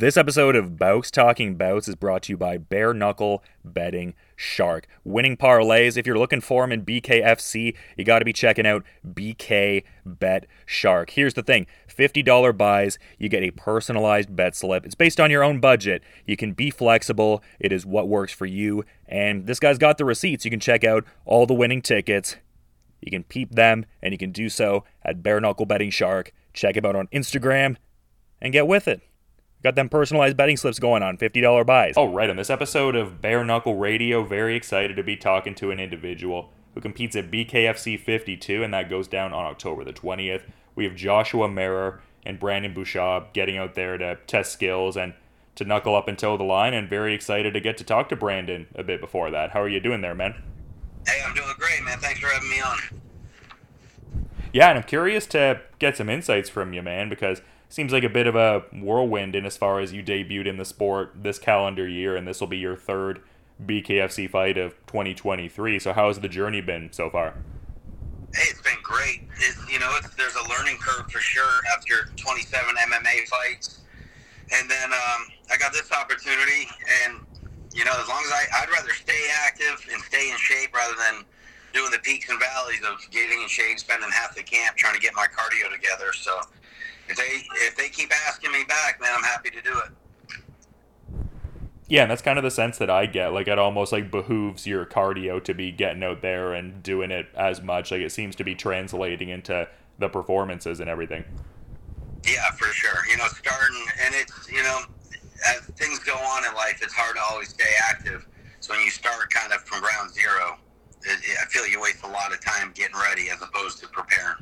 This episode of Bouts Talking Bouts is brought to you by Bare Knuckle Betting Shark. Winning parlays, if you're looking for them in BKFC, you got to be checking out BK Bet Shark. Here's the thing $50 buys, you get a personalized bet slip. It's based on your own budget. You can be flexible, it is what works for you. And this guy's got the receipts. You can check out all the winning tickets. You can peep them, and you can do so at Bare Knuckle Betting Shark. Check him out on Instagram and get with it. Got them personalized betting slips going on, $50 buys. Oh, right. On this episode of Bare Knuckle Radio, very excited to be talking to an individual who competes at BKFC 52, and that goes down on October the 20th. We have Joshua Marer and Brandon Bushaw getting out there to test skills and to knuckle up and toe the line, and very excited to get to talk to Brandon a bit before that. How are you doing there, man? Hey, I'm doing great, man. Thanks for having me on. Yeah, and I'm curious to get some insights from you, man, because seems like a bit of a whirlwind in as far as you debuted in the sport this calendar year, and this will be your third BKFC fight of 2023. So, how has the journey been so far? Hey, it's been great. It, you know, there's a learning curve for sure after 27 MMA fights, and then um, I got this opportunity, and you know, as long as I, I'd rather stay active and stay in shape rather than doing the peaks and valleys of getting in shape, spending half the camp trying to get my cardio together. So if they if they keep asking me back, man, I'm happy to do it. Yeah, and that's kind of the sense that I get. Like it almost like behooves your cardio to be getting out there and doing it as much. Like it seems to be translating into the performances and everything. Yeah, for sure. You know, starting and it's you know, as things go on in life, it's hard to always stay active. So when you start kind of from ground zero, it, it, I feel you waste a lot of time getting ready as opposed to preparing.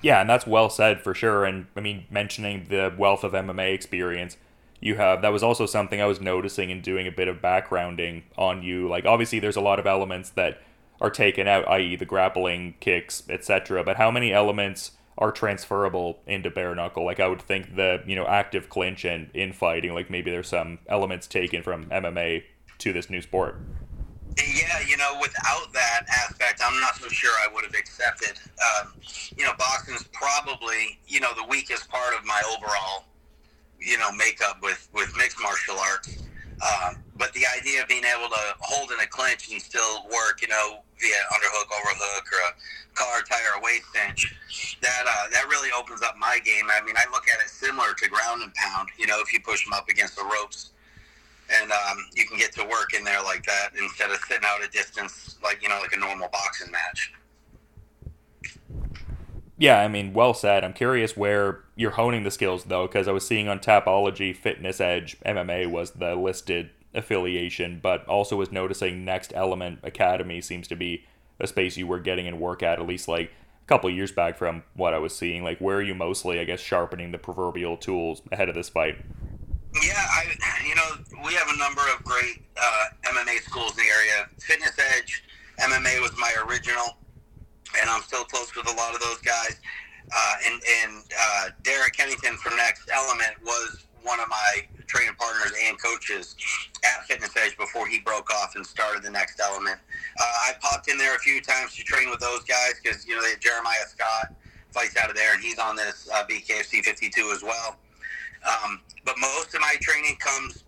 Yeah, and that's well said for sure. And I mean, mentioning the wealth of MMA experience you have, that was also something I was noticing and doing a bit of backgrounding on you. Like, obviously, there's a lot of elements that are taken out, i.e., the grappling, kicks, etc. But how many elements are transferable into bare knuckle? Like, I would think the you know active clinch and infighting, like maybe there's some elements taken from MMA to this new sport. Yeah, you know, without that aspect, I'm not so sure I would have accepted. Um, you know, boxing is probably you know the weakest part of my overall you know makeup with with mixed martial arts. Um, but the idea of being able to hold in a clinch and still work, you know, via underhook, overhook, or a collar tie or a waist cinch, that uh, that really opens up my game. I mean, I look at it similar to ground and pound. You know, if you push them up against the ropes, and um, you can get to work in there like that instead of sitting out a distance like you know like a normal boxing match. Yeah, I mean, well said. I'm curious where you're honing the skills though, because I was seeing on Tapology, Fitness Edge MMA was the listed affiliation, but also was noticing Next Element Academy seems to be a space you were getting in work at, at least like a couple years back from what I was seeing. Like, where are you mostly, I guess, sharpening the proverbial tools ahead of this fight? Yeah, I know we have a number of great uh, MMA schools in the area. Fitness Edge MMA was my original, and I'm still close with a lot of those guys. Uh, and and uh, Derek Kennington from Next Element was one of my training partners and coaches at Fitness Edge before he broke off and started the Next Element. Uh, I popped in there a few times to train with those guys because you know they had Jeremiah Scott fights out of there, and he's on this uh, BKFC 52 as well. Um, but most of my training comes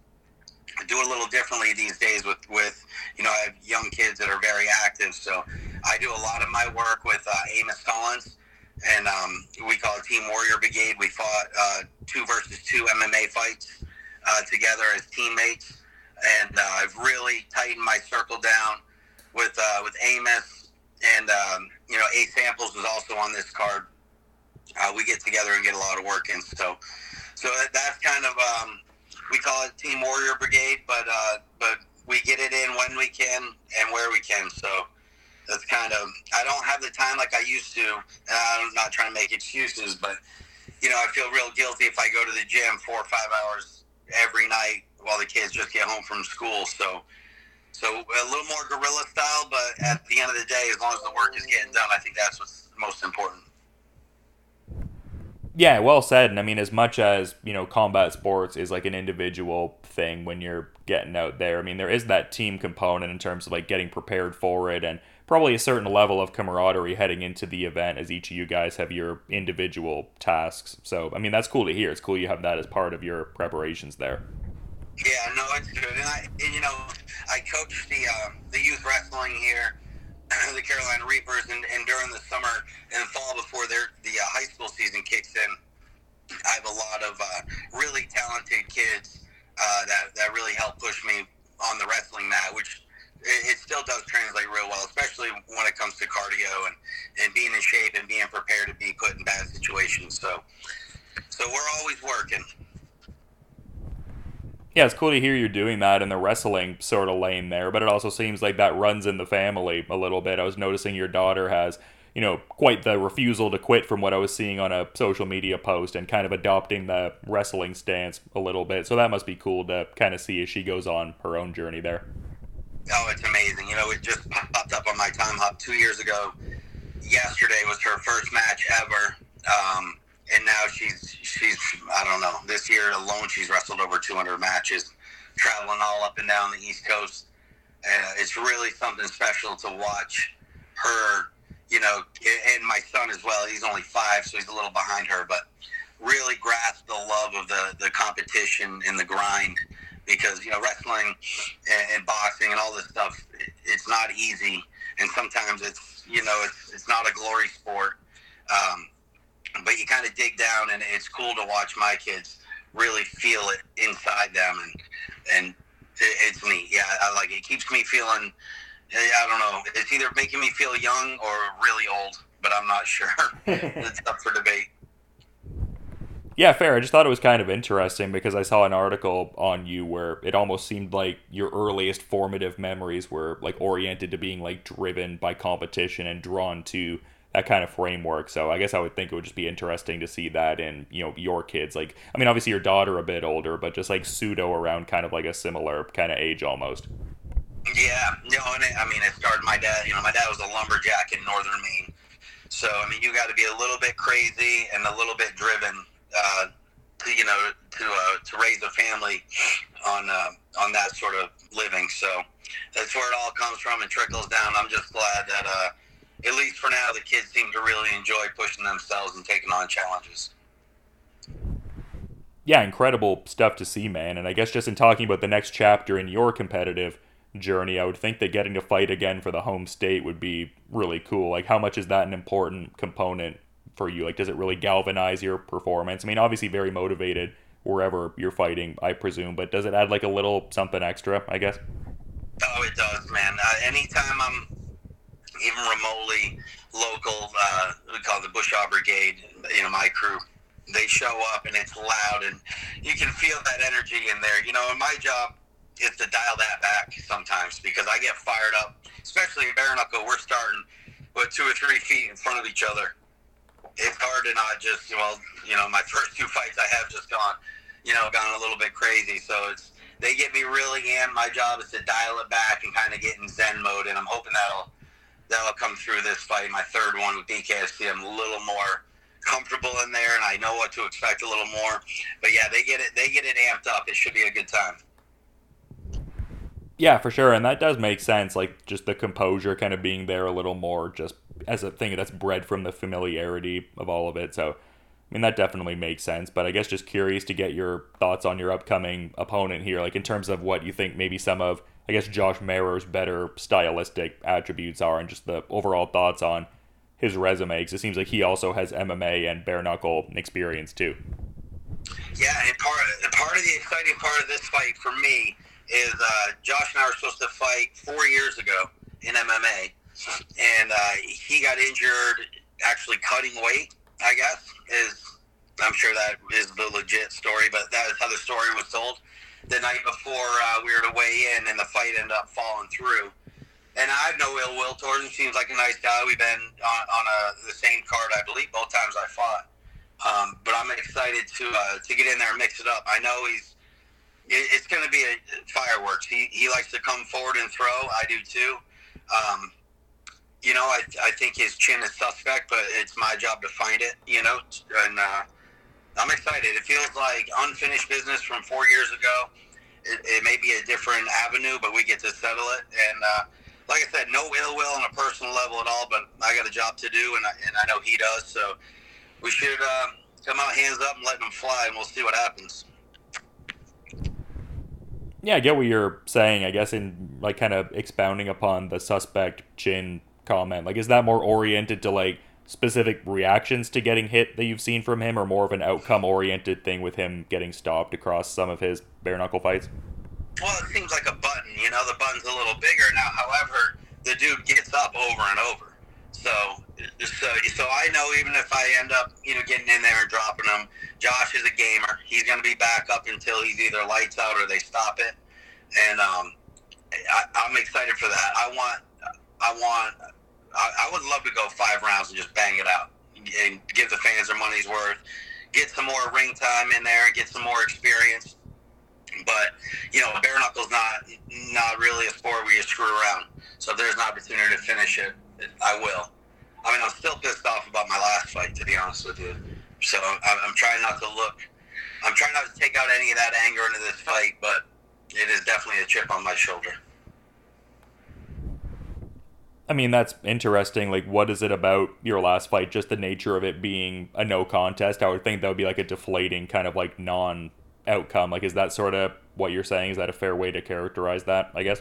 do it a little differently these days with with you know I have young kids that are very active, so I do a lot of my work with uh, Amos Collins and um, we call it Team Warrior Brigade. We fought uh, two versus two MMA fights uh, together as teammates, and uh, I've really tightened my circle down with uh, with Amos, and um, you know Ace Samples is also on this card. Uh, we get together and get a lot of work in, so so that's kind of um, we call it Team Warrior Brigade, but uh, but we get it in when we can and where we can. So that's kind of I don't have the time like I used to, and I'm not trying to make excuses, but you know I feel real guilty if I go to the gym four or five hours every night while the kids just get home from school. So so a little more guerrilla style, but at the end of the day, as long as the work is getting done, I think that's what's most important. Yeah, well said. And I mean, as much as you know, combat sports is like an individual thing when you're getting out there. I mean, there is that team component in terms of like getting prepared for it and probably a certain level of camaraderie heading into the event as each of you guys have your individual tasks. So, I mean, that's cool to hear. It's cool you have that as part of your preparations there. Yeah, no, it's good. And I, and, you know, I coach the uh, the youth wrestling here, the Carolina Reapers, and, and during the summer and fall before their the uh, high school season kicks in, I have a lot of uh, really talented kids uh, that that really help push me on the wrestling mat, which it, it still does translate real well, especially when it comes to cardio and, and being in shape and being prepared to be put in bad situations. So, so we're always working. Yeah, it's cool to hear you're doing that in the wrestling sort of lane there, but it also seems like that runs in the family a little bit. I was noticing your daughter has, you know, quite the refusal to quit from what I was seeing on a social media post and kind of adopting the wrestling stance a little bit. So that must be cool to kind of see as she goes on her own journey there. Oh, it's amazing. You know, it just popped up on my time hop two years ago. Yesterday was her first match ever. Um, and now she's she's I don't know. This year alone, she's wrestled over 200 matches, traveling all up and down the East Coast. Uh, it's really something special to watch her. You know, and my son as well. He's only five, so he's a little behind her, but really grasp the love of the the competition and the grind. Because you know, wrestling and, and boxing and all this stuff, it, it's not easy, and sometimes it's you know, it's it's not a glory sport. Um, but you kind of dig down, and it's cool to watch my kids really feel it inside them, and and it's neat. Yeah, I like it. it keeps me feeling. Eh, I don't know. It's either making me feel young or really old, but I'm not sure. it's up for debate. Yeah, fair. I just thought it was kind of interesting because I saw an article on you where it almost seemed like your earliest formative memories were like oriented to being like driven by competition and drawn to that kind of framework. So I guess I would think it would just be interesting to see that in you know your kids. Like I mean, obviously your daughter a bit older, but just like pseudo around kind of like a similar kind of age almost. Yeah, no, and it, I mean, it started my dad. You know, my dad was a lumberjack in northern Maine, so I mean, you got to be a little bit crazy and a little bit driven uh, to you know to uh, to raise a family on uh, on that sort of living. So that's where it all comes from and trickles down. I'm just glad that uh, at least for now, the kids seem to really enjoy pushing themselves and taking on challenges. Yeah, incredible stuff to see, man. And I guess just in talking about the next chapter in your competitive journey, I would think that getting to fight again for the home state would be really cool. Like, how much is that an important component for you? Like, does it really galvanize your performance? I mean, obviously, very motivated wherever you're fighting, I presume, but does it add like a little something extra, I guess? Oh, it does, man. Uh, anytime I'm even remotely local, uh, we call the Bushaw Brigade, you know, my crew, they show up and it's loud and you can feel that energy in there. You know, and my job is to dial that back sometimes because I get fired up, especially in bare knuckle. We're starting with two or three feet in front of each other. It's hard to not just, well, you know, my first two fights I have just gone, you know, gone a little bit crazy. So it's, they get me really in. My job is to dial it back and kind of get in Zen mode, and I'm hoping that'll that'll come through this fight. My third one with BKFC, I'm a little more comfortable in there, and I know what to expect a little more. But yeah, they get it. They get it amped up. It should be a good time. Yeah, for sure, and that does make sense. Like just the composure, kind of being there a little more, just as a thing that's bred from the familiarity of all of it. So, I mean, that definitely makes sense. But I guess just curious to get your thoughts on your upcoming opponent here, like in terms of what you think maybe some of I guess Josh Marer's better stylistic attributes are, and just the overall thoughts on his resume. Because it seems like he also has MMA and bare knuckle experience too. Yeah, and part part of the exciting part of this fight for me is uh, Josh and I were supposed to fight four years ago in MMA, and uh, he got injured actually cutting weight. I guess is I'm sure that is the legit story, but that is how the story was told the night before uh, we were to weigh in, and the fight ended up falling through. And I have no ill will towards him. Seems like a nice guy. We've been on, on a, the same card, I believe, both times I fought. Um, but I'm excited to uh, to get in there and mix it up. I know he's it, it's going to be a fireworks. He he likes to come forward and throw. I do too. Um, you know, I, I think his chin is suspect, but it's my job to find it. You know, and uh, I'm excited. It feels like unfinished business from four years ago. It, it, may be a different avenue, but we get to settle it. And uh, like I said, no ill will on a personal level at all. But I got a job to do, and I, and I know he does. So we should uh, come out hands up and let them fly, and we'll see what happens. Yeah, I get what you're saying. I guess in like kind of expounding upon the suspect chin comment. Like, is that more oriented to like specific reactions to getting hit that you've seen from him, or more of an outcome oriented thing with him getting stopped across some of his bare knuckle fights? Well, it seems like a button. You know, the button's a little bigger now. However, the dude gets up over and over. So, so, so I know even if I end up, you know, getting in there and dropping him, Josh is a gamer. He's going to be back up until he's either lights out or they stop it. And um, I, I'm excited for that. I want, I want, I, I would love to go five rounds and just bang it out and give the fans their money's worth. Get some more ring time in there get some more experience but you know, bare knuckles not not really a sport where you screw around. So if there's an opportunity to finish it, I will. I mean, I'm still pissed off about my last fight, to be honest with you. So I'm, I'm trying not to look. I'm trying not to take out any of that anger into this fight, but it is definitely a chip on my shoulder. I mean, that's interesting. Like, what is it about your last fight? Just the nature of it being a no contest? I would think that would be like a deflating kind of like non outcome. Like, is that sort of what you're saying? Is that a fair way to characterize that? I guess.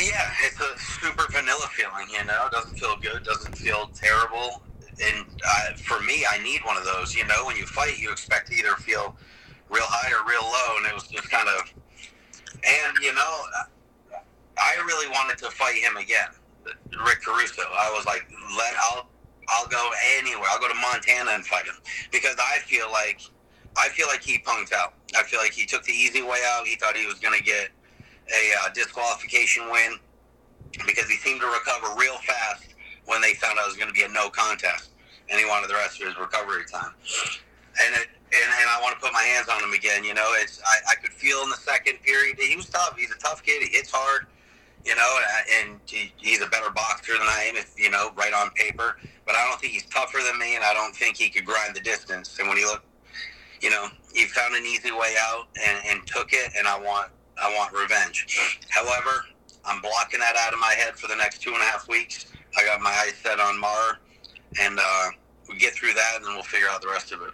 Yeah, it's a super vanilla feeling. You know, it doesn't feel good, doesn't feel terrible. And uh, for me, I need one of those. You know, when you fight, you expect to either feel real high or real low, and it was just kind of. And you know, I really wanted to fight him again, Rick Caruso. I was like, let I'll I'll go anywhere. I'll go to Montana and fight him because I feel like I feel like he punked out. I feel like he took the easy way out. He thought he was going to get a uh, disqualification win because he seemed to recover real fast when they found out it was going to be a no contest, and he wanted the rest of his recovery time. And it, and, and I want to put my hands on him again. You know, it's I, I could feel in the second period he was tough. He's a tough kid. He hits hard. You know, and he, he's a better boxer than I am, if you know, right on paper. But I don't think he's tougher than me, and I don't think he could grind the distance. And when he looked you know, he found an easy way out and, and took it, and I want I want revenge. However, I'm blocking that out of my head for the next two and a half weeks. I got my eyes set on Mar, and uh, we get through that, and then we'll figure out the rest of it.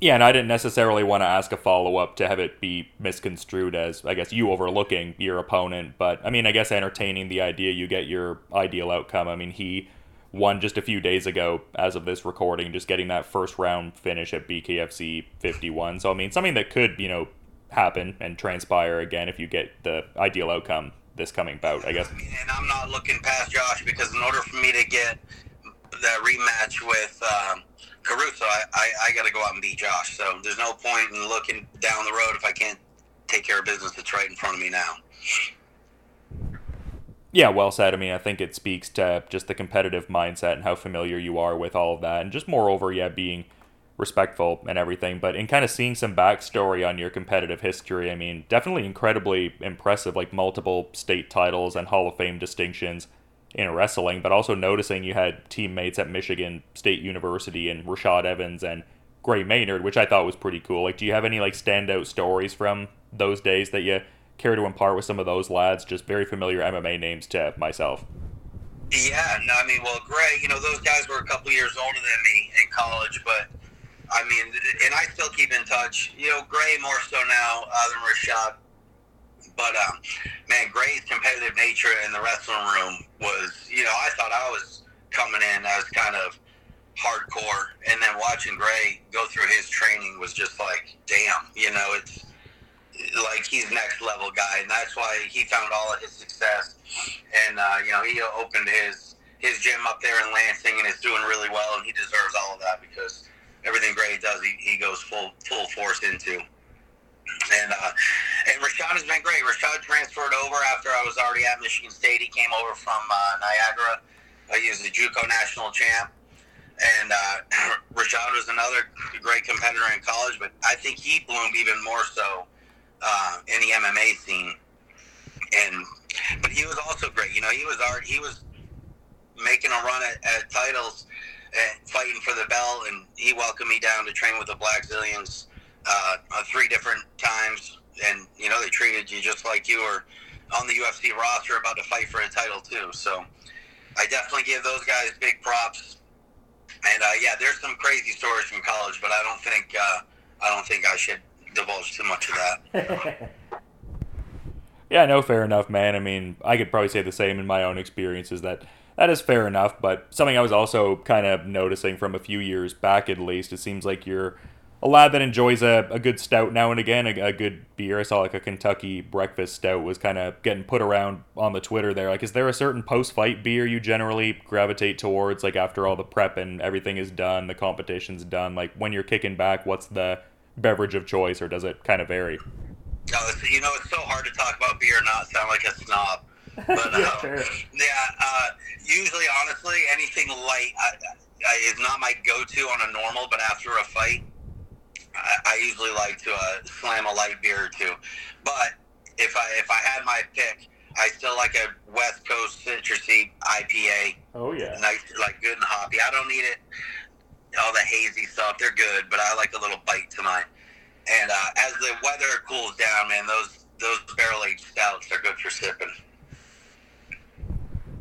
Yeah, and I didn't necessarily want to ask a follow up to have it be misconstrued as, I guess, you overlooking your opponent. But, I mean, I guess entertaining the idea you get your ideal outcome. I mean, he won just a few days ago as of this recording, just getting that first round finish at BKFC 51. So, I mean, something that could, you know, happen and transpire again if you get the ideal outcome this coming bout, I guess. And I'm not looking past Josh because in order for me to get the rematch with um, Caruso, I, I, I got to go out and beat Josh. So there's no point in looking down the road if I can't take care of business that's right in front of me now. Yeah, well said. I mean, I think it speaks to just the competitive mindset and how familiar you are with all of that, and just moreover, yeah, being respectful and everything. But in kind of seeing some backstory on your competitive history, I mean, definitely incredibly impressive, like multiple state titles and Hall of Fame distinctions in wrestling, but also noticing you had teammates at Michigan State University and Rashad Evans and Gray Maynard, which I thought was pretty cool. Like, do you have any like standout stories from those days that you care to impart with some of those lads? Just very familiar MMA names to myself. Yeah, no, I mean, well, Gray, you know, those guys were a couple years older than me in college, but I mean, and I still keep in touch. You know, Gray more so now uh, than Rashad. But um, man, Gray's competitive nature in the wrestling room was, you know, I thought I was coming in as kind of hardcore, and then watching Gray go through his training was just like, damn, you know, it's like he's next level guy, and that's why he found all of his success. And uh, you know, he opened his his gym up there in Lansing, and is doing really well, and he deserves all of that because everything Gray does, he, he goes full full force into. And uh, Rashad has been great. Rashad transferred over after I was already at Michigan State. He came over from uh, Niagara. Uh, he was the JUCO national champ. And uh, Rashad was another great competitor in college, but I think he bloomed even more so uh, in the MMA scene. And but he was also great. You know, he was already he was making a run at, at titles, and fighting for the belt, and he welcomed me down to train with the Blackzilians uh, three different times. And you know, they treated you just like you were on the UFC roster about to fight for a title too. So I definitely give those guys big props. And uh, yeah, there's some crazy stories from college, but I don't think uh, I don't think I should divulge too much of that. yeah, no, fair enough, man. I mean, I could probably say the same in my own experiences that that is fair enough. But something I was also kind of noticing from a few years back, at least, it seems like you're a lad that enjoys a, a good stout now and again, a, a good beer. I saw like a Kentucky breakfast stout was kind of getting put around on the Twitter there. Like, is there a certain post fight beer you generally gravitate towards, like after all the prep and everything is done, the competition's done? Like, when you're kicking back, what's the beverage of choice, or does it kind of vary? No, you know, it's so hard to talk about beer and not sound like a snob. But yeah, uh, yeah uh, usually, honestly, anything light I, I, is not my go-to on a normal. But after a fight, I, I usually like to uh, slam a light beer or two. But if I if I had my pick, I still like a West Coast citrusy IPA. Oh yeah, nice, like good and hoppy. I don't need it all the hazy stuff. They're good, but I like a little bite to mine. And uh, as the weather cools down, man, those those barrel aged stouts are good for sipping.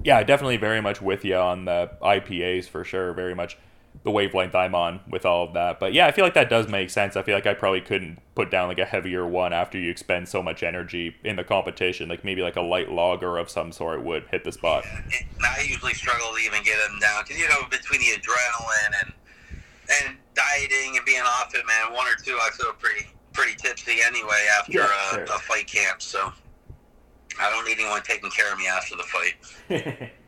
Yeah, definitely very much with you on the IPAs for sure. Very much the wavelength I'm on with all of that. But yeah, I feel like that does make sense. I feel like I probably couldn't put down like a heavier one after you expend so much energy in the competition. Like maybe like a light lager of some sort would hit the spot. Yeah, I usually struggle to even get them down because you know between the adrenaline and and dieting and being off it, man, one or two I feel pretty pretty tipsy anyway after yeah, a, sure. a fight camp. So I don't need anyone taking care of me after the fight.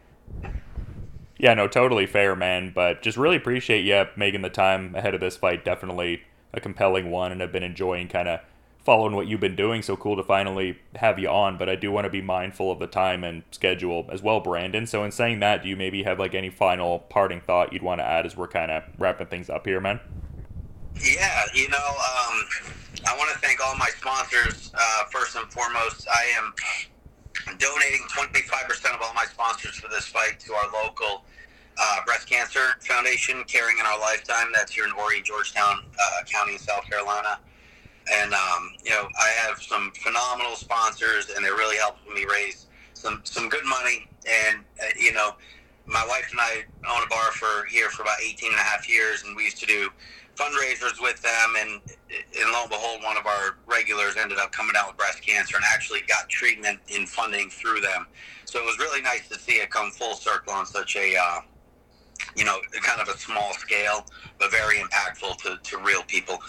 Yeah, no, totally fair, man. But just really appreciate you making the time ahead of this fight. Definitely a compelling one, and I've been enjoying kind of following what you've been doing. So cool to finally have you on. But I do want to be mindful of the time and schedule as well, Brandon. So in saying that, do you maybe have like any final parting thought you'd want to add as we're kind of wrapping things up here, man? Yeah, you know, um, I want to thank all my sponsors. Uh, first and foremost, I am donating 25% of all my sponsors for this fight to our local uh, breast cancer foundation, Caring in Our Lifetime. That's here in Horry, Georgetown uh, County, South Carolina. And um, you know, I have some phenomenal sponsors, and they're really helping me raise some some good money. And uh, you know, my wife and I own a bar for here for about 18 and a half years, and we used to do fundraisers with them. And and lo and behold, one of our regulars ended up coming down with breast cancer and actually got treatment in funding through them. So it was really nice to see it come full circle on such a uh, you know, kind of a small scale, but very impactful to, to real people.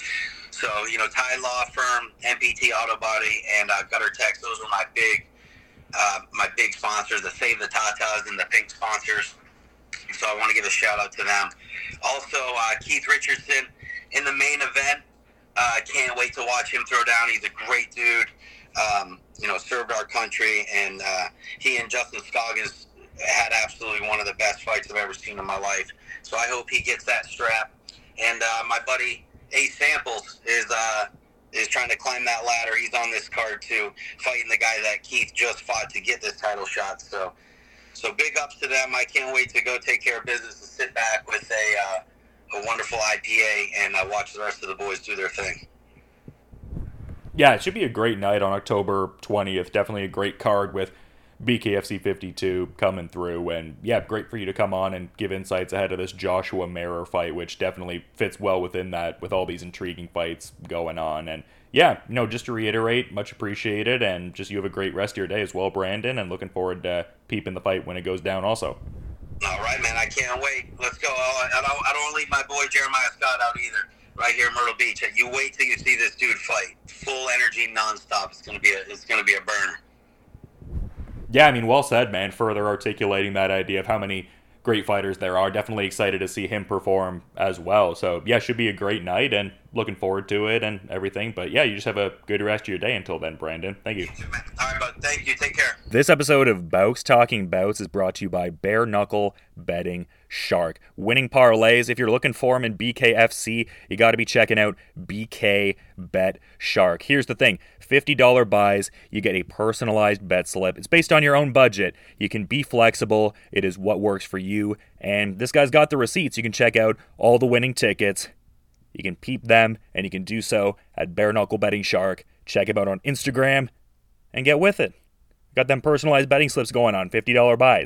So, you know, Thai Law Firm, MPT Auto Body, and uh, Gutter Tex, those are my big, uh, my big sponsors, the Save the Tatas and the Pink sponsors. So I want to give a shout out to them. Also, uh, Keith Richardson in the main event. I uh, can't wait to watch him throw down. He's a great dude. Um, you know, served our country, and uh, he and Justin Scoggins had absolutely one of the best fights I've ever seen in my life. So I hope he gets that strap. And uh, my buddy Ace Samples is uh, is trying to climb that ladder. He's on this card too, fighting the guy that Keith just fought to get this title shot. So, so big ups to them. I can't wait to go take care of business and sit back with a uh, a wonderful IPA and uh, watch the rest of the boys do their thing. Yeah, it should be a great night on October 20th. Definitely a great card with BKFC 52 coming through. And yeah, great for you to come on and give insights ahead of this Joshua Marer fight, which definitely fits well within that with all these intriguing fights going on. And yeah, know, just to reiterate, much appreciated. And just you have a great rest of your day as well, Brandon. And looking forward to peeping the fight when it goes down also. All right, man. I can't wait. Let's go. I don't, I don't leave my boy Jeremiah Scott out either. Right here in Myrtle Beach. You wait till you see this dude fight. Full energy, nonstop. It's gonna be a. It's gonna be a burner yeah, I mean, well said, man. Further articulating that idea of how many great fighters there are. Definitely excited to see him perform as well. So yeah, should be a great night and looking forward to it and everything. But yeah, you just have a good rest of your day until then, Brandon. Thank you. All right, bud. Thank you. Take care. This episode of Bouts Talking Bouts is brought to you by Bare Knuckle Betting Shark. Winning parlays. If you're looking for them in BKFC, you got to be checking out BK Bet Shark. Here's the thing $50 buys, you get a personalized bet slip. It's based on your own budget. You can be flexible, it is what works for you. And this guy's got the receipts. You can check out all the winning tickets. You can peep them, and you can do so at Bare Knuckle Betting Shark. Check him out on Instagram and get with it. Got them personalized betting slips going on, $50 buys.